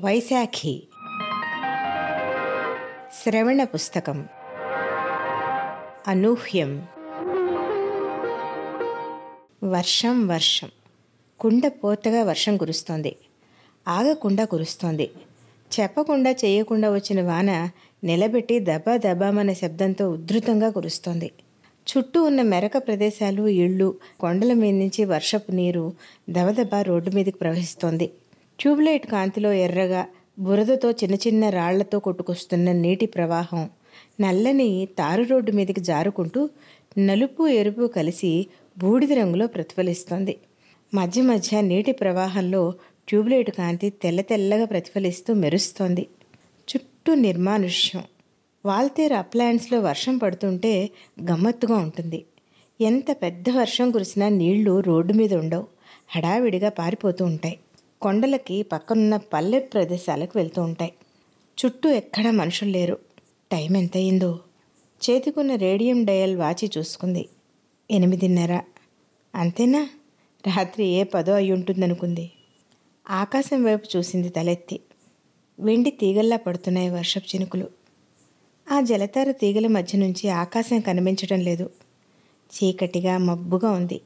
వైశాఖి. శ్రవణ పుస్తకం. అనూహ్యం. వర్షం వర్షం. కుండ పోతగా వర్షం కురుస్తోంది. ఆగకుండా కురుస్తోంది. చెప్పకుండా చేయకుండా వచ్చిన వాన నిలబెట్టి దబా దబామనే శబ్దంతో ఉధృతంగా కురుస్తోంది. చుట్టూ ఉన్న మెరక ప్రదేశాలు ఇళ్ళు కొండల మీద నుంచి వర్షపు నీరు దబదబా రోడ్డు మీదకి ప్రవహిస్తోంది. ట్యూబ్లైట్ కాంతిలో ఎర్రగా బురదతో చిన్న చిన్న రాళ్ళతో కొట్టుకొస్తున్న నీటి ప్రవాహం నల్లని తారు రోడ్డు మీదకి జారుకుంటూ నలుపు ఎరుపు కలిసి బూడిద రంగులో ప్రతిఫలిస్తుంది. మధ్య మధ్య నీటి ప్రవాహంలో ట్యూబ్లైట్ కాంతి తెల్ల తెల్లగా ప్రతిఫలిస్తూ మెరుస్తోంది. చుట్టూ నిర్మానుష్యం. వాల్తేర్ అప్లయన్స్లో వర్షం పడుతుంటే గమ్మత్తుగా ఉంటుంది. ఎంత పెద్ద వర్షం కురిసినా నీళ్ళు రోడ్డు మీద ఉండవు. హడావిడిగా పారిపోతూ ఉంటాయి. కొండలకి పక్కనున్న పల్లె ప్రదేశాలకు వెళ్తూ ఉంటాయి. చుట్టూ ఎక్కడా మనుషులు లేరు. టైం ఎంత అయిందో చేతికున్న రేడియం డయల్ వాచి చూసుకుంది. ఎనిమిదిన్నర. అంతేనా? రాత్రి ఏ పదో అయి ఉంటుందనుకుంది. ఆకాశం వైపు చూసింది తలెత్తి. వెండి తీగల్లా పడుతున్నాయి వర్షపు చినుకులు. ఆ జలతార తీగల మధ్య నుంచి ఆకాశం కనిపించడం లేదు. చీకటిగా మబ్బుగా ఉంది.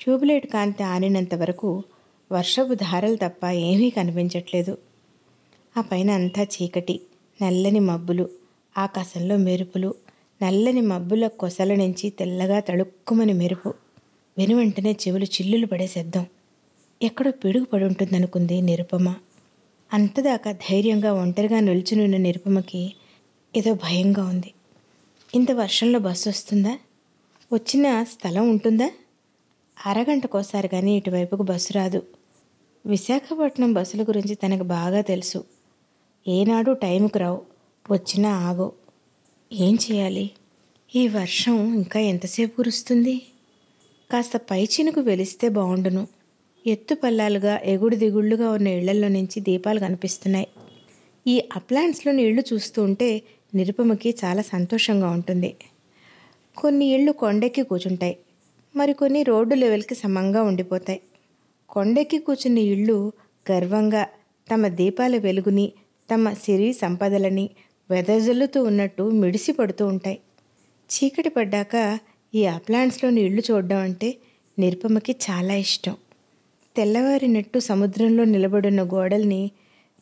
ట్యూబ్లైట్ కాంతి ఆనినంత వరకు వర్షపు ధారలు తప్ప ఏమీ కనిపించట్లేదు. ఆ పైన అంతా చీకటి నల్లని మబ్బులు ఆకాశంలో మెరుపులు నల్లని మబ్బుల కొసల నుంచి తెల్లగా తళుక్కుమని మెరుపు. వెనువెంటనే చెవులు చిల్లులు పడే శబ్దం. ఎక్కడో పిడుగు పడి ఉంటుందనుకుంది నిరుపమ. అంతదాకా ధైర్యంగా ఒంటరిగా నిల్చునున్న నిరుపమకి ఏదో భయంగా ఉంది. ఇంత వర్షంలో బస్సు వస్తుందా? వచ్చిన స్థలం ఉంటుందా? అరగంటకోసారి కానీ ఇటువైపుకు బస్సు రాదు. విశాఖపట్నం బస్సుల గురించి తనకు బాగా తెలుసు. ఏనాడు టైంకు రావు వచ్చినా ఆగో ఏం చేయాలి? ఈ వర్షం ఇంకా ఎంతసేపు కురుస్తుంది? కాస్త పైచినుకు వెలిస్తే బాగుండును ఎత్తు పల్లాలుగా ఎగుడు దిగుళ్ళుగా ఉన్న ఇళ్ళలో నుంచి దీపాలు కనిపిస్తున్నాయి. ఈ అప్లాంట్స్లోని ఇళ్ళు చూస్తూ ఉంటే నిరుపమకి చాలా సంతోషంగా ఉంటుంది. కొన్ని ఇళ్ళు కొండెక్కి కూర్చుంటాయి మరికొన్ని రోడ్డు లెవెల్కి సమంగా ఉండిపోతాయి. కొండెక్కి కూర్చున్న ఇళ్ళు గర్వంగా తమ దీపాల వెలుగుని తమ సిరి సంపదలని వెదజల్లుతూ ఉన్నట్టు మిడిసి పడుతూ ఉంటాయి. చీకటి పడ్డాక ఈ అప్లాంట్స్లోని ఇళ్ళు చూడడం అంటే నిరుపమకి చాలా ఇష్టం. తెల్లవారినట్టు సముద్రంలో నిలబడిన గోడల్ని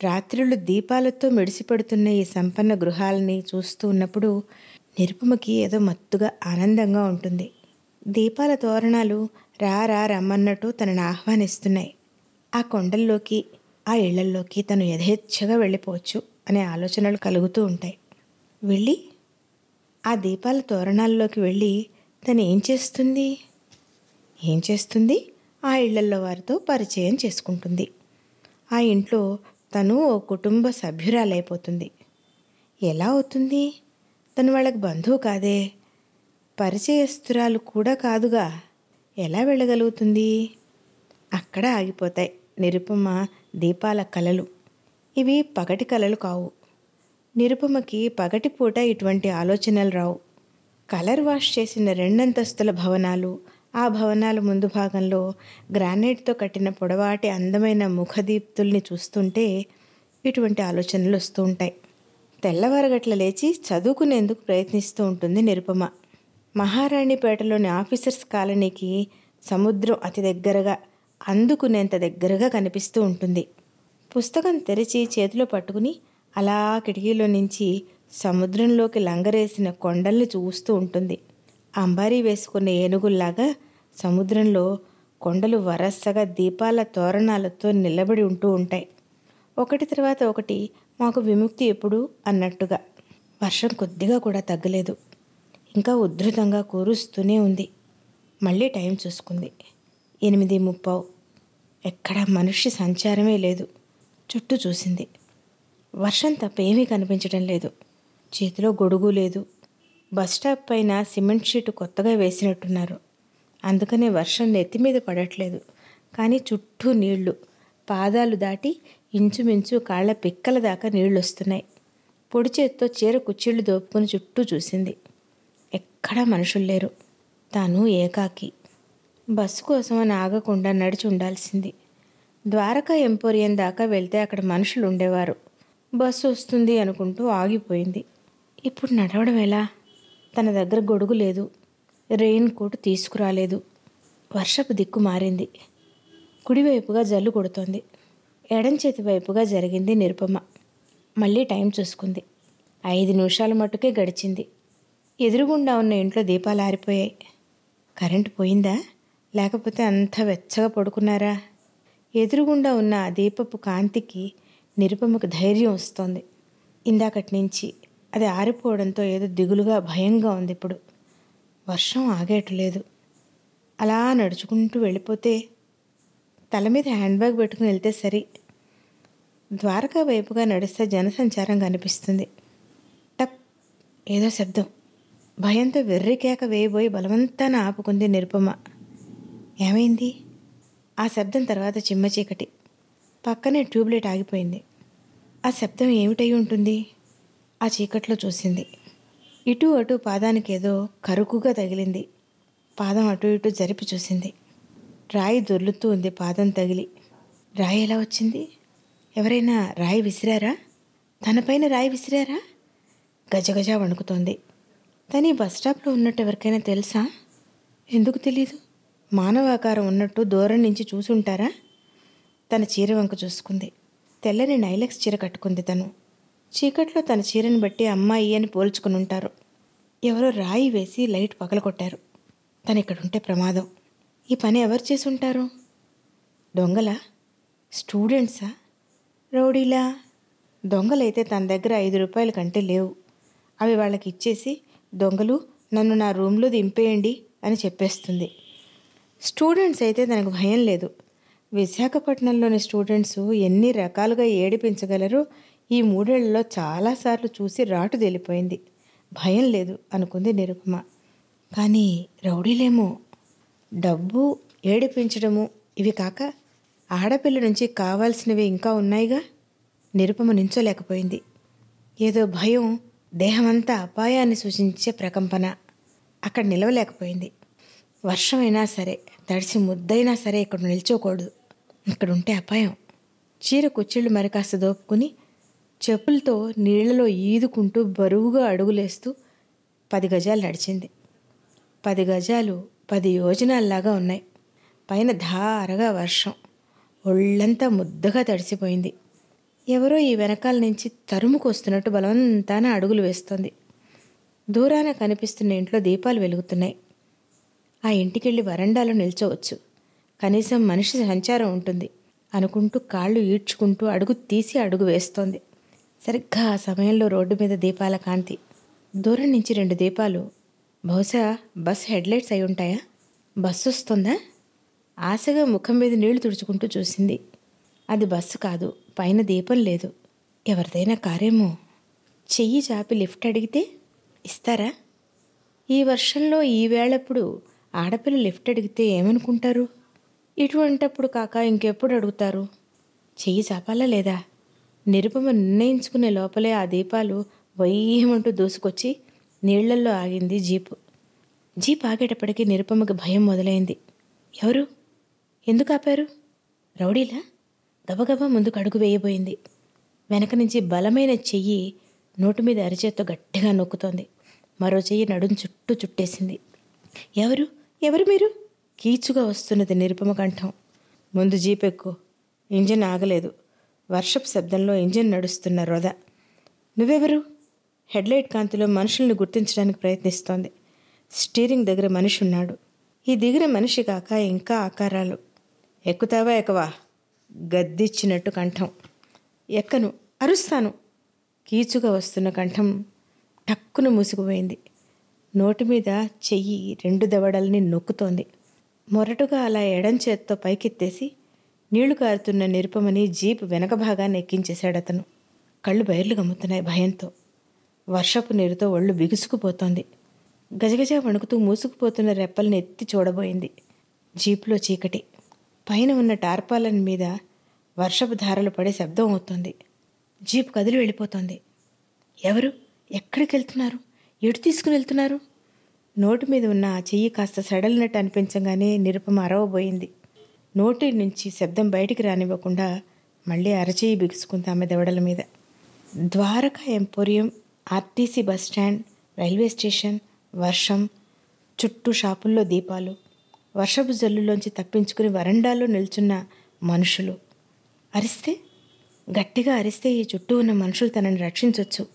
రాత్రులు దీపాలతో మెడిసిపడుతున్న ఈ సంపన్న గృహాలని చూస్తూ ఉన్నప్పుడు నిరుపమకి ఏదో మత్తుగా ఆనందంగా ఉంటుంది. దీపాల తోరణాలు రా రా రమ్మన్నట్టు తనని ఆహ్వానిస్తున్నాయి. ఆ కొండల్లోకి ఆ ఇళ్ళల్లోకి తను యథేచ్ఛగా వెళ్ళిపోవచ్చు అనే ఆలోచనలు కలుగుతూ ఉంటాయి. వెళ్ళి ఆ దీపాల తోరణాల్లోకి వెళ్ళి తను ఏం చేస్తుంది? ఏం చేస్తుంది? ఆ ఇళ్ళల్లో వారితో పరిచయం చేసుకుంటుంది. ఆ ఇంట్లో తను ఓ కుటుంబ సభ్యురాలైపోతుంది. ఎలా అవుతుంది? తను వాళ్ళకి బంధువు కాదే? పరిచయస్తురాలు కూడా కాదుగా? ఎలా వెళ్ళగలుగుతుంది? అక్కడ ఆగిపోతాయి. నిరుపమ దీపాల కలలు. ఇవి పగటి కలలు కావు. నిరుపమకి పగటిపూట ఇటువంటి ఆలోచనలు రావు. కలర్ వాష్ చేసిన రెండంతస్తుల భవనాలు ఆ భవనాల ముందు భాగంలో గ్రానైట్తో కట్టిన పొడవాటి అందమైన ముఖదీప్తుల్ని చూస్తుంటే ఇటువంటి ఆలోచనలు వస్తూ ఉంటాయి. తెల్లవారగట్ల లేచి చదువుకునేందుకు ప్రయత్నిస్తూ ఉంటుంది నిరుపమ. మహారాణిపేటలోని ఆఫీసర్స్ కాలనీకి సముద్రం అతి దగ్గరగా అందుకునేంత దగ్గరగా కనిపిస్తూ ఉంటుంది. పుస్తకం తెరిచి చేతిలో పట్టుకుని అలా కిటికీలో నుంచి సముద్రంలోకి లంగరేసిన కొండల్ని చూస్తూ ఉంటుంది. అంబారీ వేసుకున్న ఏనుగుల్లాగా సముద్రంలో కొండలు వరసగా దీపాల తోరణాలతో నిలబడి ఉంటూ ఉంటాయి. ఒకటి తర్వాత ఒకటి మాకు విముక్తి ఎప్పుడు అన్నట్టుగా. వర్షం కొద్దిగా కూడా తగ్గలేదు. ఇంకా ఉధృతంగా కురుస్తూనే ఉంది. మళ్ళీ టైం చూసుకుంది. ఎనిమిది ముప్పావు. ఎక్కడ మనిషి సంచారమే లేదు. చుట్టూ చూసింది. వర్షం తప్ప ఏమీ కనిపించడం లేదు. చేతిలో గొడుగు లేదు. బస్ స్టాప్ పైన సిమెంట్ షీటు కొత్తగా వేసినట్టున్నారు. అందుకనే వర్షం నెత్తి మీద పడట్లేదు. కానీ చుట్టూ నీళ్ళు. పాదాలు దాటి ఇంచుమించు కాళ్ళ పిక్కల దాకా నీళ్ళు వస్తున్నాయి పొడి చేత్తో చీర కుచ్చిళ్ళు దోపుకుని చుట్టూ చూసింది. ఎక్కడా మనుషులు లేరు. తాను ఏకాకి. బస్సు కోసం అని ఆగకుండా నడిచి ఉండాల్సింది. ద్వారకా ఎంపోరియం దాకా వెళ్తే అక్కడ మనుషులు ఉండేవారు. బస్సు వస్తుంది అనుకుంటూ ఆగిపోయింది. ఇప్పుడు నడవడం ఎలా? తన దగ్గర గొడుగు లేదు. రెయిన్ కోట్ తీసుకురాలేదు. వర్షపు దిక్కు మారింది. కుడివైపుగా జల్లు కొడుతోంది. ఎడం చేతి వైపుగా జరిగింది నిరుపమ మళ్ళీ టైం చూసుకుంది. ఐదు నిమిషాల మట్టుకే గడిచింది. ఎదురుగుండా ఉన్న ఇంట్లో దీపాలు ఆరిపోయాయి. కరెంటు పోయిందా? లేకపోతే అంత వెచ్చగా పడుకున్నారా? ఎదురుగుండా ఉన్న ఆ దీపపు కాంతికి నిరుపమకు ధైర్యం వస్తోంది. ఇందాకటి నుంచి అది ఆరిపోవడంతో ఏదో దిగులుగా భయంగా ఉంది ఇప్పుడు. వర్షం ఆగేయట్లేదు అలా నడుచుకుంటూ వెళ్ళిపోతే తల మీద హ్యాండ్ బ్యాగ్ పెట్టుకుని వెళ్తే సరి. ద్వారకా వైపుగా నడిస్తే జనసంచారం కనిపిస్తుంది. టప్ ఏదో శబ్దం. భయంతో వెర్రికేక వేయబోయి బలవంతాన ఆపుకుంది నిరుపమ ఏమైంది? ఆ శబ్దం తర్వాత చిమ్మ చీకటి. పక్కనే ట్యూబ్లైట్ ఆగిపోయింది. ఆ శబ్దం ఏమిటై ఉంటుంది? ఆ చీకట్లో చూసింది. ఇటు అటు పాదానికి ఏదో కరుకుగా తగిలింది. పాదం అటు ఇటు జరిపి చూసింది. రాయి దొర్లుతూ ఉంది పాదం తగిలి. రాయి ఎలా వచ్చింది? ఎవరైనా రాయి విసిరారా? తనపైన రాయి విసిరారా? గజగజ వణుకుతోంది. తను ఈ బస్ స్టాప్లో ఉన్నట్టు ఎవరికైనా తెలుసా? ఎందుకు తెలీదు? మానవాకారం ఉన్నట్టు దూరం నుంచి చూసుంటారా? తన చీర వంక చూసుకుంది. తెల్లని నైలెక్స్ చీర కట్టుకుంది తను. చీకట్లో తన చీరను బట్టి అమ్మాయి అని పోల్చుకుని ఉంటారు ఎవరో రాయి వేసి లైట్ పగలగొట్టారు. తను ఇక్కడ ఉంటే ప్రమాదం. ఈ పని ఎవరు చేసి ఉంటారు దొంగలా? స్టూడెంట్సా? రౌడీలా? దొంగలైతే తన దగ్గర ఐదు రూపాయల కంటే లేవు. అవి వాళ్ళకి ఇచ్చేసి దొంగలు నన్ను నా రూమ్లో దింపేయండి అని చెప్పేస్తుంది. స్టూడెంట్స్ అయితే తనకు భయం లేదు. విశాఖపట్నంలోని స్టూడెంట్స్ ఎన్ని రకాలుగా ఏడిపించగలరో ఈ మూడేళ్ళలో చాలాసార్లు చూసి రాటు తేలిపోయింది. భయం లేదు అనుకుంది నిరుపమ కానీ రౌడీలేమో. డబ్బు ఏడిపించడము ఇవి కాక ఆడపిల్ల నుంచి కావాల్సినవి ఇంకా ఉన్నాయిగా? నిరుపమ నించోలేకపోయింది. ఏదో భయం దేహమంతా అపాయాన్ని సూచించే ప్రకంపన అక్కడ నిలవలేకపోయింది. వర్షమైనా సరే తడిసి ముద్దైనా సరే ఇక్కడ నిల్చోకూడదు. ఇక్కడ ఉంటే అపాయం. చీర కుచ్చిళ్ళు మరికాస్త దోపుకుని చెప్పులతో నీళ్ళలో ఈదుకుంటూ బరువుగా అడుగులేస్తూ పది గజాలు నడిచింది. పది గజాలు పది యోజనాల్లాగా ఉన్నాయి. పైన ధారగా వర్షం. ఒళ్ళంతా ముద్దగా తడిసిపోయింది. ఎవరో ఈ వెనకాల నుంచి తరుముకొస్తున్నట్టు బలవంతాన అడుగులు వేస్తోంది. దూరాన కనిపిస్తున్న ఇంట్లో దీపాలు వెలుగుతున్నాయి. ఆ ఇంటికెళ్ళి వరండాలో నిల్చోవచ్చు. కనీసం మనిషి సంచారం ఉంటుంది. అనుకుంటూ కాళ్ళు ఈడ్చుకుంటూ అడుగు తీసి అడుగు వేస్తోంది. సరిగ్గా ఆ సమయంలో రోడ్డు మీద దీపాల కాంతి. దూరం నుంచి రెండు దీపాలు. బహుశా బస్ హెడ్లైట్స్ అయి ఉంటాయా? బస్సు వస్తుందా? ఆశగా ముఖం మీద నీళ్ళు తుడుచుకుంటూ చూసింది. అది బస్సు కాదు. పైన దీపం లేదు. ఎవరిదైనా కారేమో చెయ్యి చాపి లిఫ్ట్ అడిగితే ఇస్తారా? ఈ వర్షంలో ఈ వేళప్పుడు ఆడపిల్ల లిఫ్ట్ అడిగితే ఏమనుకుంటారు? ఇటువంటప్పుడు కాక ఇంకెప్పుడు అడుగుతారు? చెయ్యి చాపాలా లేదా? నిరుపమ నిర్ణయించుకునే లోపలే ఆ దీపాలు వయ్యమంటూ దూసుకొచ్చి నీళ్ళల్లో ఆగింది జీపు. జీప్ ఆగేటప్పటికీ నిరుపమకు భయం మొదలైంది. ఎవరు? ఎందుకు ఆపారు? రౌడీలా? గబగబా ముందుకు అడుగు వేయబోయింది. వెనక నుంచి బలమైన చెయ్యి నోటు మీద అరిచేత్తో గట్టిగా నొక్కుతోంది. మరో చెయ్యి నడుం చుట్టూ చుట్టేసింది. ఎవరు? ఎవరు మీరు? కీచుగా వస్తున్నది నిరుపమ కంఠం. ముందు జీప్ ఎక్కు ఇంజిన్ ఆగలేదు. వర్షపు శబ్దంలో ఇంజిన్ నడుస్తున్న రొద. నువ్వెవరు? హెడ్లైట్ కాంతిలో మనుషుల్ని గుర్తించడానికి ప్రయత్నిస్తోంది. స్టీరింగ్ దగ్గర మనిషి ఉన్నాడు ఈ దిగిన మనిషి కాక ఇంకా ఆకారాలు. ఎక్కుతావా ఎక్కవా? గద్దిచ్చినట్టు కంఠం. ఎక్కను అరుస్తాను. కీచుగా వస్తున్న కంఠం టక్కున మూసుకుపోయింది. నోటి మీద చెయ్యి రెండు దవడల్ని నొక్కుతోంది. మొరటుగా అలా ఎడం చేత్తో పైకెత్తేసి నీళ్ళు కారుతున్న నిరుపమని జీప్ వెనక భాగాన్ని ఎక్కించేశాడు అతను. కళ్ళు బయర్లు గమ్ముతున్నాయి భయంతో. వర్షపు నీరుతో ఒళ్ళు బిగుసుకుపోతోంది. గజగజ వణుకుతూ మూసుకుపోతున్న రెప్పల్ని ఎత్తి చూడబోయింది. జీప్లో చీకటి. పైన ఉన్న టార్పాలన్ మీద వర్షపు ధారలు పడే శబ్దం అవుతుంది. జీప్ కదిలి వెళ్ళిపోతుంది. ఎవరు? ఎక్కడికి వెళ్తున్నారు? ఎటు తీసుకుని వెళ్తున్నారు? నోటి మీద ఉన్న ఆ చెయ్యి కాస్త సడలినట్టు అనిపించగానే నిరుపమ అరవబోయింది. నోటి నుంచి శబ్దం బయటికి రానివ్వకుండా మళ్ళీ అరచేయి బిగుసుకుంది ఆమె దవడల మీద. Dwaraka emporium RTC bus stand railway station వర్షం చుట్టూ షాపుల్లో దీపాలు వర్షపు జల్లులోంచి తప్పించుకుని వరండాలో నిల్చున్న మనుషులు. అరిస్తే గట్టిగా అరిస్తే ఈ చుట్టూ ఉన్న మనుషులు తనని రక్షించవచ్చు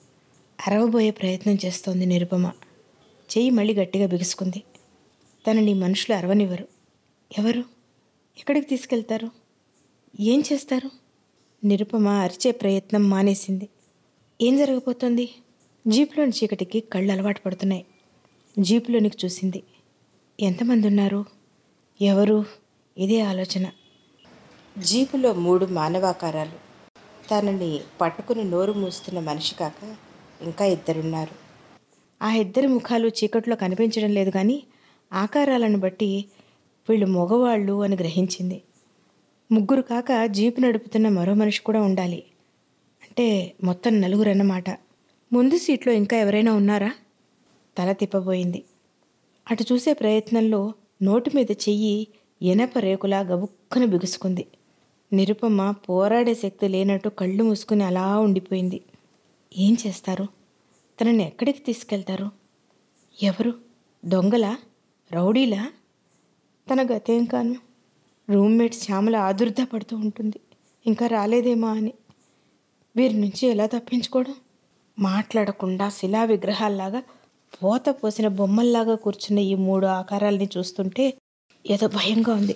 అరవబోయే ప్రయత్నం చేస్తోంది నిరుపమ. చెయ్యి మళ్ళీ గట్టిగా బిగుసుకుంది. తనని మనుషులు అరవనివ్వరు. ఎవరు? ఎక్కడికి తీసుకెళ్తారు? ఏం చేస్తారు? నిరుపమ అరిచే ప్రయత్నం మానేసింది. ఏం జరగబోతోంది? జీపులోని చీకటికి కళ్ళు అలవాటు పడుతున్నాయి. జీపులోనికి చూసింది. ఎంతమంది ఉన్నారు? ఎవరు? ఇదే ఆలోచన. జీపులో మూడు మానవాకారాలు. తనని పట్టుకుని నోరు మూస్తున్న మనిషి కాక ఇంకా ఇద్దరున్నారు. ఆ ఇద్దరి ముఖాలు చీకట్లో కనిపించడం లేదు కానీ ఆకారాలను బట్టి వీళ్ళు మగవాళ్ళు అని గ్రహించింది. ముగ్గురు కాక జీపు నడుపుతున్న మరో మనిషి కూడా ఉండాలి. అంటే మొత్తం నలుగురు అన్నమాట. ముందు సీట్లో ఇంకా ఎవరైనా ఉన్నారా? తల తిప్పబోయింది. అటు చూసే ప్రయత్నంలో నోటి మీద చెయ్యి ఎనప రేకులా గబుక్కన బిగుసుకుంది. నిరుపమ పోరాడే శక్తి లేనట్టు కళ్ళు మూసుకుని అలా ఉండిపోయింది. ఏం చేస్తారు? తనని ఎక్కడికి తీసుకెళ్తారు? ఎవరు? దొంగలా? రౌడీలా? తన గతేం కాను? రూమ్మేట్ శ్యామల ఆదుర్ద పడుతూ ఉంటుంది. ఇంకా రాలేదేమో అని. వీరి నుంచి ఎలా తప్పించుకోవడం? మాట్లాడకుండా శిలా విగ్రహాల్లాగా పోత పోసిన బొమ్మల్లాగా కూర్చున్న ఈ మూడు ఆకారాల్ని చూస్తుంటే ఏదో భయంగా ఉంది.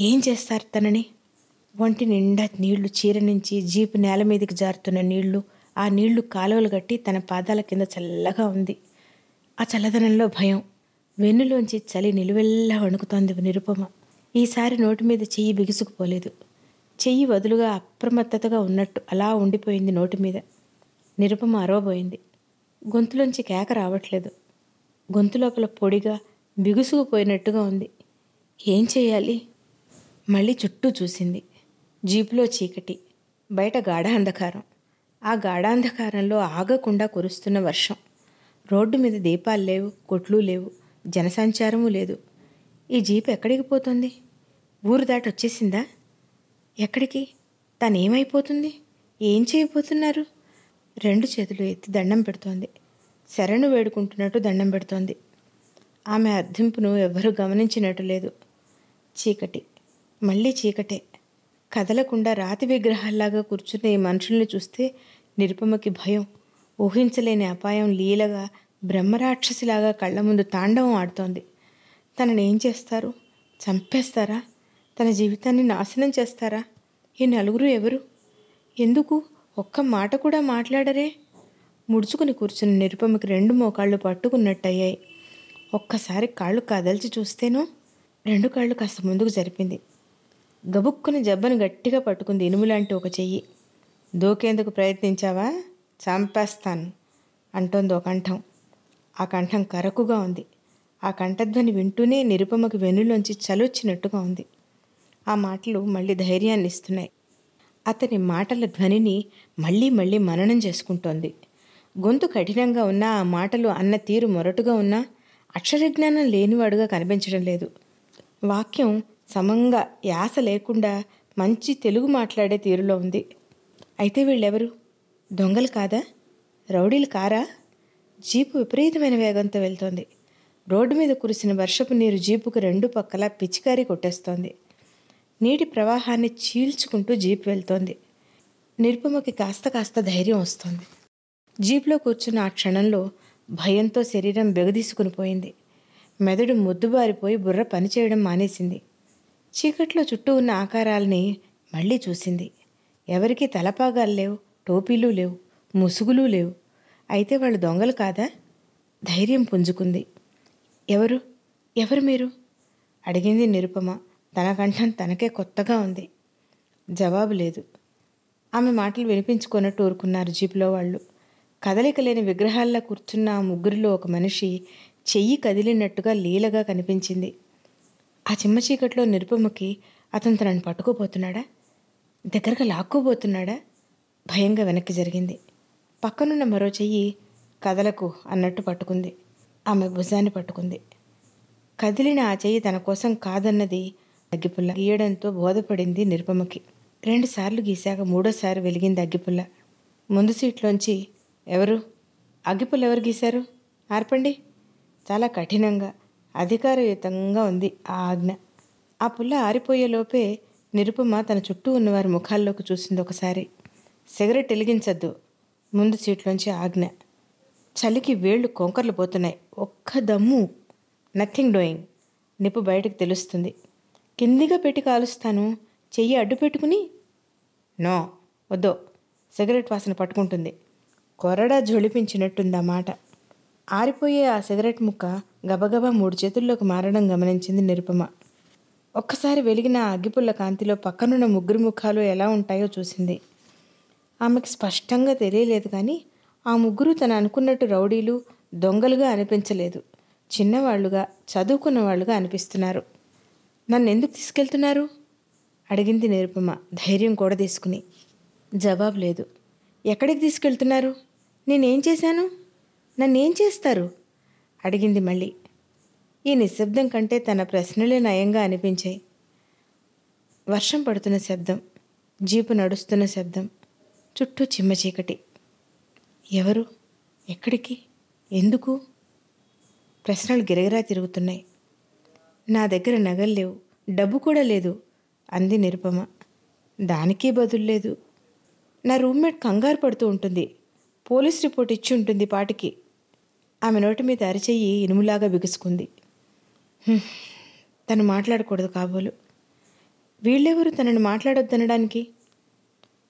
ఏం చేస్తారు తనని? ఒంటి నిండా నీళ్ళు చీర నుంచి జీపు నేల మీదకి జారుతున్న నీళ్ళు ఆ నీళ్ళు కాలువలు కట్టి తన పాదాల కింద చల్లగా ఉంది. ఆ చల్లదనంలో భయం. వెన్నులోంచి చలి నిలువెల్లా వణుకుతోంది నిరుపమ. ఈసారి నోటి మీద చెయ్యి బిగుసుకుపోలేదు. చెయ్యి వదులుగా అప్రమత్తతగా ఉన్నట్టు అలా ఉండిపోయింది నోటి మీద. నిరుపమ అరవబోయింది. గొంతులోంచి కేక రావట్లేదు. గొంతు లోపల పొడిగా బిగుసుకుపోయినట్టుగా ఉంది. ఏం చేయాలి? మళ్ళీ చుట్టూ చూసింది. జీపులో చీకటి. బయట గాఢ అంధకారం ఆ గాఢాంధకారంలో ఆగకుండా కురుస్తున్న వర్షం. రోడ్డు మీద దీపాలు లేవు కొట్లు లేవు జనసంచారము లేదు. ఈ జీప్ ఎక్కడికి పోతుంది? ఊరు దాటి వచ్చేసిందా? ఎక్కడికి? తనేమైపోతుంది? ఏం చేయబోతున్నారు? రెండు చేతులు ఎత్తి దండం పెడుతోంది. శరణు వేడుకుంటున్నట్టు దండం పెడుతోంది. ఆమె అర్థింపును ఎవ్వరూ గమనించినట్టు లేదు. చీకటి. మళ్ళీ చీకటే. కదలకుండా రాతి విగ్రహాల్లాగా కూర్చున్న ఈ మనుషుల్ని చూస్తే నిరుపమకి భయం. ఊహించలేని అపాయం లీలగా బ్రహ్మరాక్షసిలాగా కళ్ళ ముందు తాండవం ఆడుతోంది. తనని ఏం చేస్తారు? చంపేస్తారా? తన జీవితాన్ని నాశనం చేస్తారా? ఈ నలుగురు ఎవరు? ఎందుకు? ఒక్క మాట కూడా మాట్లాడరే? ముడుచుకుని కూర్చున్న నిరుపమకి రెండు మోకాళ్ళు పట్టుకున్నట్టయ్యాయి. ఒక్కసారి కాళ్ళు కదల్చి చూస్తేనో? రెండు కాళ్ళు కాస్త ముందుకు జరిపింది. గబుక్కుని జబ్బను గట్టిగా పట్టుకుంది ఇనుములాంటి ఒక చెయ్యి. దూకేందుకు ప్రయత్నించావా? చంపేస్తాను అంటోంది ఒక కంఠం. ఆ కంఠం కరకుగా ఉంది. ఆ కంఠధ్వని వింటూనే నిరుపమకి వెన్నులోంచి చలొచ్చినట్టుగా ఉంది. ఆ మాటలు మళ్ళీ ధైర్యాన్ని ఇస్తున్నాయి అతని మాటల ధ్వనిని మళ్ళీ మళ్ళీ మననం చేసుకుంటోంది. గొంతు కఠినంగా ఉన్న ఆ మాటలు అన్న తీరు మొరటుగా ఉన్నా అక్షరజ్ఞానం లేనివాడుగా కనిపించడం లేదు. వాక్యం సమంగా యాస లేకుండా మంచి తెలుగు మాట్లాడే తీరులో ఉంది. అయితే వీళ్ళెవరు? దొంగలు కాదా? రౌడీలు కారా? జీపు విపరీతమైన వేగంతో వెళ్తోంది. రోడ్డు మీద కురిసిన వర్షపు నీరు జీపుకు రెండు పక్కల పిచికారీ కొట్టేస్తోంది. నీటి ప్రవాహాన్ని చీల్చుకుంటూ జీప్ వెళ్తోంది. నిరుపమకి కాస్త కాస్త ధైర్యం వస్తోంది. జీప్లో కూర్చున్న ఆ క్షణంలో భయంతో శరీరం బెగదీసుకుని పోయింది. మెదడు ముద్దుబారిపోయి బుర్ర పనిచేయడం మానేసింది. చీకట్లో చుట్టూ ఉన్న ఆకారాల్ని మళ్ళీ చూసింది. ఎవరికి తలపాగాలు లేవు టోపీలు లేవు ముసుగులు లేవు. అయితే వాళ్ళు దొంగలు కాదా? ధైర్యం పుంజుకుంది. ఎవరు? ఎవరు మీరు? అడిగింది నిరుపమ. తన కంఠం తనకే కొత్తగా ఉంది. జవాబు లేదు. ఆమె మాటలు వినిపించుకున్నట్టు ఊరుకున్నారు జీపులో వాళ్ళు. కదలిక లేని విగ్రహాల్లో కూర్చున్న ఆ ముగ్గురిలో ఒక మనిషి చెయ్యి కదిలినట్టుగా లీలగా కనిపించింది. ఆ చిమ్మ చీకట్లో నిరుపమకి అతను తనని పట్టుకుపోతున్నాడా? దగ్గరగా లాక్కోబోతున్నాడా భయంగా వెనక్కి జరిగింది. పక్కనున్న మరో చెయ్యి కదలకు అన్నట్టు పట్టుకుంది. ఆమె భుజాన్ని పట్టుకుంది. కదిలిన ఆ చెయ్యి తన కోసం కాదన్నది అగ్గిపుల్ల. గీయడంతో బోధపడింది నిరుపమకి రెండుసార్లు గీశాక మూడోసారి వెలిగింది అగ్గిపుల్ల. ముందు సీట్లోంచి ఎవరు? అగ్గిపుల్ల ఎవరు గీశారు? ఆర్పండి. చాలా కఠినంగా అధికారయుతంగా ఉంది ఆ ఆజ్ఞ. ఆ పుల్ల ఆరిపోయే లోపే నిరుపమ తన చుట్టూ ఉన్నవారి ముఖాల్లోకి చూసింది ఒకసారి. సిగరెట్ వెలిగించద్దు. ముందు సీట్లోంచి ఆజ్ఞ. చలికి వేళ్ళు కొంకర్లు పోతున్నాయి. ఒక్క దమ్ము. Nothing doing. నిప్పు బయటకు తెలుస్తుంది. కిందిగా పెట్టి కాలుస్తాను. చెయ్యి అడ్డు పెట్టుకుని నో వద్దో. సిగరెట్ వాసన పట్టుకుంటుంది. కొరడా జొలిపించినట్టుంది ఆ మాట. ఆరిపోయే ఆ సిగరెట్ ముక్క గబగబా మూడు చేతుల్లోకి మారడం గమనించింది నిరుపమ. ఒక్కసారి వెలిగిన ఆ అగ్గిపుల్ల కాంతిలో పక్కనున్న ముగ్గురు ముఖాలు ఎలా ఉంటాయో చూసింది. ఆమెకు స్పష్టంగా తెలియలేదు కానీ ఆ ముగ్గురు తను అనుకున్నట్టు రౌడీలు దొంగలుగా అనిపించలేదు. చిన్నవాళ్ళుగా చదువుకున్న వాళ్ళుగా అనిపిస్తున్నారు. నన్ను ఎందుకు తీసుకెళ్తున్నారు? అడిగింది నిరుపమ. ధైర్యం కూడా తీసుకుని. జవాబు లేదు. ఎక్కడికి తీసుకెళ్తున్నారు? నేనేం చేశాను? నన్నేం చేస్తారు? అడిగింది మళ్ళీ. ఈ నిశ్శబ్దం కంటే తన ప్రశ్నలే నయంగా అనిపించాయి. వర్షం పడుతున్న శబ్దం. జీపు నడుస్తున్న శబ్దం. చుట్టూ చిమ్మ చీకటి. ఎవరు? ఎక్కడికి? ఎందుకు? ప్రశ్నలు గిరగిరా తిరుగుతున్నాయి. నా దగ్గర నగలు లేవు. డబ్బు కూడా లేదు అంది నిరుపమ. దానికే బదులు లేదు. నా రూమ్మేట్ కంగారు పడుతూ ఉంటుంది. పోలీస్ రిపోర్ట్ ఇచ్చి ఉంటుంది పాటికి. ఆమె నోటి మీద అరిచెయ్యి ఇనుములాగా బిగుసుకుంది. తను మాట్లాడకూడదు కాబోలు. వీళ్ళెవరు తనని మాట్లాడొద్దనడానికి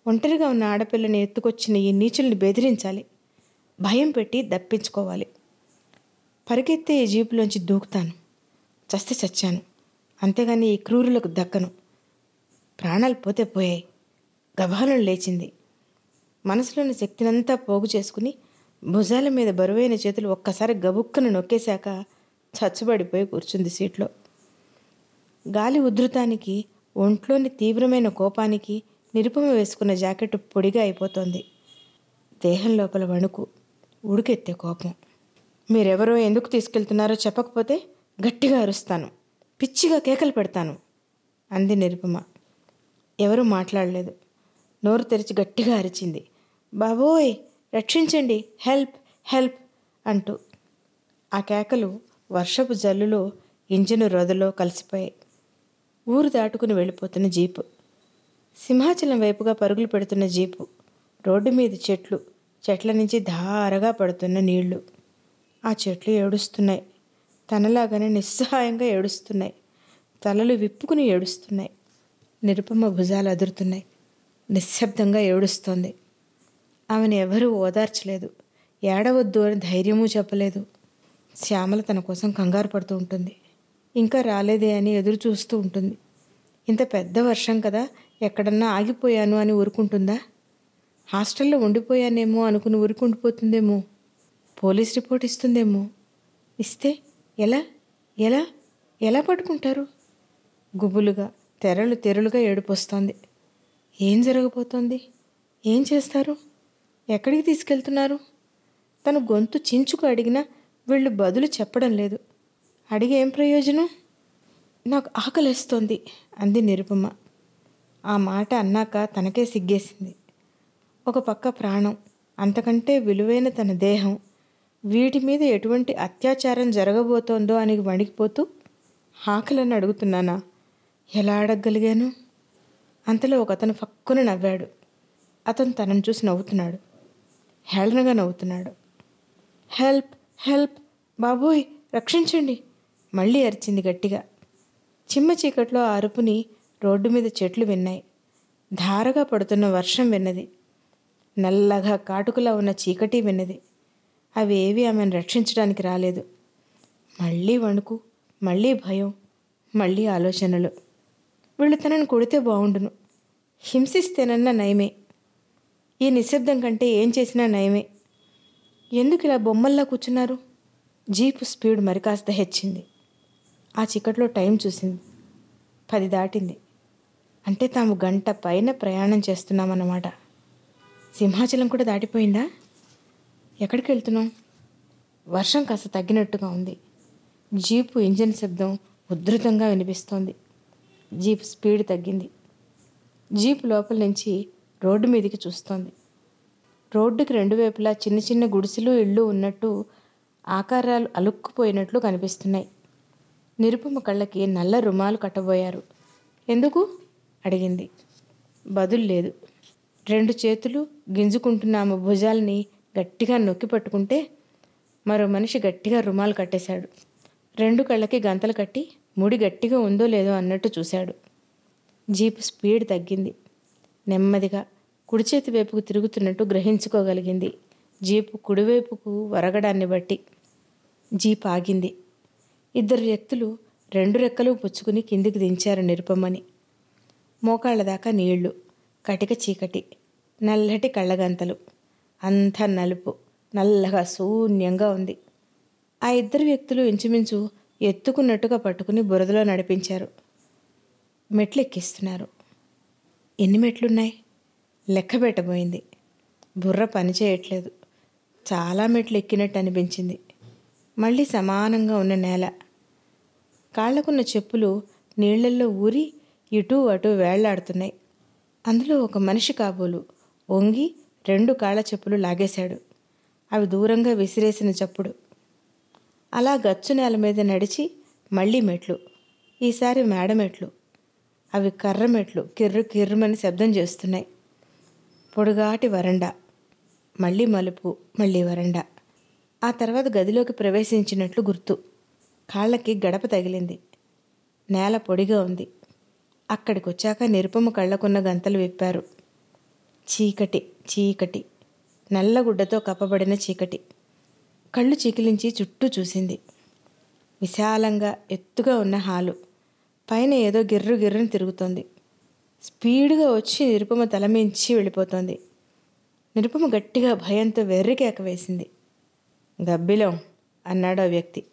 ఒంటరిగా ఉన్న ఆడపిల్లని ఎత్తుకొచ్చిన ఈ నీచుల్ని బెదిరించాలి. భయం పెట్టి దప్పించుకోవాలి. పరిగెత్తే ఈ జీపులోంచి దూకుతాను. చస్తే చచ్చాను. అంతేగాని ఈ క్రూరులకు దక్కను. ప్రాణాలు పోతే పోయాయి. గభాలను లేచింది. మనసులోని శక్తినంతా పోగు చేసుకుని భుజాల మీద బరువైన చేతులు ఒక్కసారి గబుక్కను నొక్కేశాక చచ్చుబడిపోయి కూర్చుంది సీట్లో. గాలి ఉధృతానికి ఒంట్లోని తీవ్రమైన కోపానికి నిరుపమ వేసుకున్న జాకెట్ పొడిగా అయిపోతోంది. దేహం లోపల వణుకు ఉడికెత్తే కోపం. మీరెవరో ఎందుకు తీసుకెళ్తున్నారో చెప్పకపోతే గట్టిగా అరుస్తాను. పిచ్చిగా కేకలు పెడతాను అంది నిరుపమ. ఎవరూ మాట్లాడలేదు. నోరు తెరిచి గట్టిగా అరిచింది. బాబోయ్ రక్షించండి హెల్ప్ హెల్ప్ అంటూ. ఆ కేకలు వర్షపు జల్లులో ఇంజను రొదలో కలిసిపోయాయి. ఊరు దాటుకుని వెళ్ళిపోతున్న జీపు. సింహాచలం వైపుగా పరుగులు పెడుతున్న జీపు. రోడ్డు మీద చెట్లు చెట్ల నుంచి ధారగా పడుతున్న నీళ్ళు. ఆ చెట్లు ఏడుస్తున్నాయి. తనలాగానే నిస్సహాయంగా ఏడుస్తున్నాయి. తలలు విప్పుకుని ఏడుస్తున్నాయి. నిరుపమ భుజాలు అదురుతున్నాయి. నిశ్శబ్దంగా ఏడుస్తోంది. ఆమెను ఎవరూ ఓదార్చలేదు. ఏడవద్దు అని ధైర్యమూ చెప్పలేదు. శ్యామల తన కోసం కంగారు పడుతూ ఉంటుంది. ఇంకా రాలేదే అని ఎదురు చూస్తూ ఉంటుంది. ఇంత పెద్ద వర్షం కదా ఎక్కడన్నా ఆగిపోయాను అని ఊరుకుంటుందా? హాస్టల్లో ఉండిపోయానేమో అనుకుని ఊరుకుండిపోతుందేమో? Police report ఇస్తుందేమో? ఇస్తే ఎలా? ఎలా? ఎలా పట్టుకుంటారు? గుబులుగా తెరలు తెరలుగా ఏడుపొస్తోంది. ఏం జరగబోతోంది? ఏం చేస్తారు? ఎక్కడికి తీసుకెళ్తున్నారు? తను గొంతు చించుకు అడిగినా వీళ్ళు బదులు చెప్పడం లేదు. అడిగి ఏం ప్రయోజనం? నాకు ఆకలేస్తోంది అంది నిరుపమ. ఆ మాట అన్నాక తనకే సిగ్గేసింది. ఒక పక్క ప్రాణం అంతకంటే విలువైన తన దేహం వీటి మీద ఎటువంటి అత్యాచారం జరగబోతోందో అని వణికిపోతూ ఆకలని అడుగుతున్నానా? ఎలా అడగగలిగాను? అంతలో ఒక అతను ఫక్కున నవ్వాడు. అతను తనను చూసి నవ్వుతున్నాడు. హేళనగా నవ్వుతున్నాడు. హెల్ప్ హెల్ప్ బాబోయ్ రక్షించండి! మళ్ళీ అరిచింది గట్టిగా. చిమ్మ చీకట్లో ఆ అరుపుని రోడ్డు మీద చెట్లు విన్నాయి. ధారగా పడుతున్న వర్షం విన్నది. నల్లగా కాటుకులా ఉన్న చీకటి విన్నది. అవి ఏవి ఆమెను రక్షించడానికి రాలేదు. మళ్ళీ వణుకు మళ్ళీ భయం మళ్ళీ ఆలోచనలు. వీళ్ళు తనను కొడితే బాగుండును హింసిస్తేనన్నా నయమే. ఈ నిశ్శబ్దం కంటే ఏం చేసినా నయమే. ఎందుకు ఇలా బొమ్మల్లా కూర్చున్నారు? జీపు స్పీడ్ మరి కాస్త హెచ్చింది. ఆ చీకట్లో టైం చూసింది. పది దాటింది. అంటే తాము గంట పైన ప్రయాణం చేస్తున్నామన్నమాట. సింహాచలం కూడా దాటిపోయిందా? ఎక్కడికి వెళ్తున్నాం వర్షం కాస్త తగ్గినట్టుగా ఉంది. జీపు ఇంజిన్ శబ్దం ఉధృతంగా వినిపిస్తోంది. జీప్ స్పీడ్ తగ్గింది. జీప్ లోపల నుంచి రోడ్డు మీదకి చూస్తోంది. రోడ్డుకి రెండు వైపులా చిన్న చిన్న గుడిసెలు ఇళ్ళు ఉన్నట్టు ఆకారాలు అలుక్కుపోయినట్లు కనిపిస్తున్నాయి. నిరుపమ కళ్ళకి నల్ల రుమాలు కట్టబోయారు. ఎందుకు? అడిగింది. బదులు లేదు. రెండు చేతులు గింజుకుంటున్న ఆమె భుజాల్ని గట్టిగా నొక్కి పట్టుకుంటే మరో మనిషి గట్టిగా రుమాలు కట్టేశాడు. రెండు కళ్ళకి గంతలు కట్టి ముడి గట్టిగా ఉందో లేదో అన్నట్టు చూశాడు. జీపు స్పీడ్ తగ్గింది. నెమ్మదిగా కుడి చేతి వైపుకు తిరుగుతున్నట్టు గ్రహించుకోగలిగింది. జీపు కుడివైపుకు వరగడాన్ని బట్టి జీప్ ఆగింది. ఇద్దరు వ్యక్తులు రెండు రెక్కలు పుచ్చుకుని కిందికి దించారు నిరుపమని మోకాళ్ళ దాకా నీళ్ళు కటిక చీకటి నల్లటి కళ్ళగంతలు అంతా నలుపు నల్లగా శూన్యంగా ఉంది. ఆ ఇద్దరు వ్యక్తులు ఇంచుమించు ఎత్తుకున్నట్టుగా పట్టుకుని బురదలో నడిపించారు. మెట్లు ఎక్కిస్తున్నారు ఎన్ని మెట్లున్నాయి? లెక్క పెట్టబోయింది. బుర్ర పని చేయట్లేదు. చాలా మెట్లు ఎక్కినట్టు అనిపించింది. మళ్ళీ సమానంగా ఉన్న నేల. కాళ్ళకున్న చెప్పులు నీళ్ళల్లో ఊరి ఇటూ అటూ వేళ్ళాడుతున్నాయి. అందులో ఒక మనిషి కాబోలు వంగి రెండు కాళ్ళ చెప్పులు లాగేశాడు. అవి దూరంగా విసిరేసిన చప్పుడు. అలా గచ్చు నేల మీద నడిచి మళ్ళీ మెట్లు. ఈసారి మేడ మెట్లు. అవి కర్ర మెట్లు. కిర్రు కిర్రుమని శబ్దం చేస్తున్నాయి. పొడుగాటి వరండా. మళ్ళీ మలుపు మళ్ళీ వరండా. ఆ తర్వాత గదిలోకి ప్రవేశించినట్లు గుర్తు. కాళ్ళకి గడప తగిలింది. నేల పొడిగా ఉంది. అక్కడికొచ్చాక నిరుపము కళ్ళకున్న గంతలు విప్పారు. చీకటి చీకటి. నల్లగుడ్డతో కప్పబడిన చీకటి. కళ్ళు చీకిలించి చుట్టూ చూసింది. విశాలంగా ఎత్తుగా ఉన్న హాలు. పైన ఏదో గిర్రు గిర్రుని తిరుగుతోంది. స్పీడ్గా వచ్చి నిరుపమ తలమించి వెళ్ళిపోతోంది. నిరుపమ గట్టిగా భయంతో వెర్రికేక వేసింది. గబ్బిలం అన్నాడు ఆ వ్యక్తి.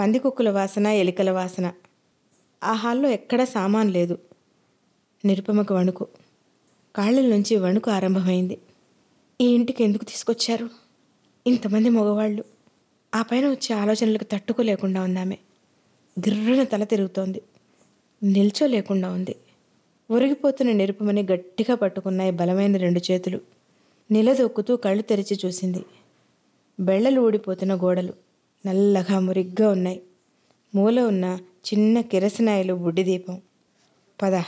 పందికొక్కుల వాసన ఎలికల వాసన. ఆ హాల్లో ఎక్కడా సామాన్ లేదు. నిరుపమకు వణుకు. కాళ్ళ నుంచి వణుకు ఆరంభమైంది. ఈ ఇంటికి ఎందుకు తీసుకొచ్చారు? ఇంతమంది మగవాళ్ళు. ఆ పైన వచ్చే ఆలోచనలకు తట్టుకోలేకుండా ఉందామె. గిర్రున తల తిరుగుతోంది. నిల్చోలేకుండా ఉంది. ఒరిగిపోతున్న నిరుపమని గట్టిగా పట్టుకున్నాయి బలమైన రెండు చేతులు. నిలదొక్కుతూ కళ్ళు తెరిచి చూసింది. బెళ్ళలు ఊడిపోతున్న గోడలు నల్లగా మురిగ్గా ఉన్నాయి. మూల ఉన్న చిన్న కిరసనాయలు బుడ్డి దీపం. పద.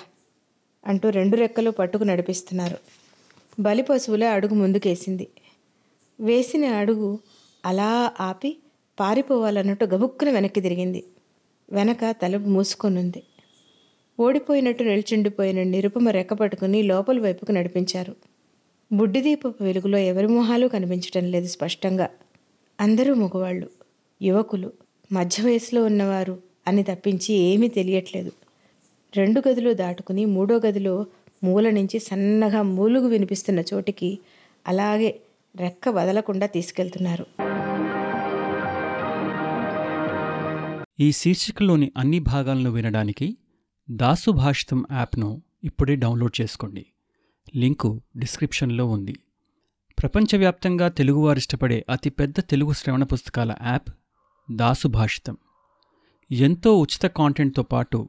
అంటూ రెండు రెక్కలు పట్టుకు నడిపిస్తున్నారు. బలి పశువులే అడుగు ముందుకేసింది. వేసిన అడుగు అలా ఆపి పారిపోవాలన్నట్టు గబుక్కున వెనక్కి తిరిగింది. వెనక తలుపు మూసుకొనుంది. ఓడిపోయినట్టు నిల్చుండిపోయిన నిరుపమ రెక్క పట్టుకుని లోపల వైపుకు నడిపించారు. బుడ్డిదీపపు వెలుగులో ఎవరి మొహాలు కనిపించటం లేదు స్పష్టంగా. అందరూ మగవాళ్ళు యువకులు మధ్య వయసులో ఉన్నవారు అని తప్పించి ఏమీ తెలియట్లేదు. రెండు గదులు దాటుకుని మూడో గదిలో మూల నుంచి సన్నగా మూలుగు వినిపిస్తున్న చోటికి అలాగే రెక్క వదలకుండా తీసుకెళ్తున్నారు. ఈ శీర్షికలోని అన్ని భాగాలను వినడానికి దాసు భాషితం యాప్ను ఇప్పుడే డౌన్లోడ్ చేసుకోండి. లింకు డిస్క్రిప్షన్లో ఉంది. ప్రపంచవ్యాప్తంగా తెలుగువారు ఇష్టపడే అతిపెద్ద తెలుగు శ్రవణ పుస్తకాల యాప్ దాసు భాషితం. ఎంతో ఉచిత కాంటెంట్తో పాటు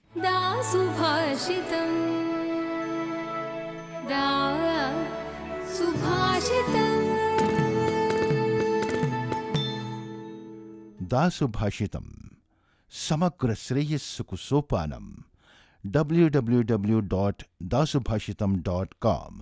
दासुभाषितं समग्रश्रेयस्सुकुसोपानं W W W dot Dasubhashita dot com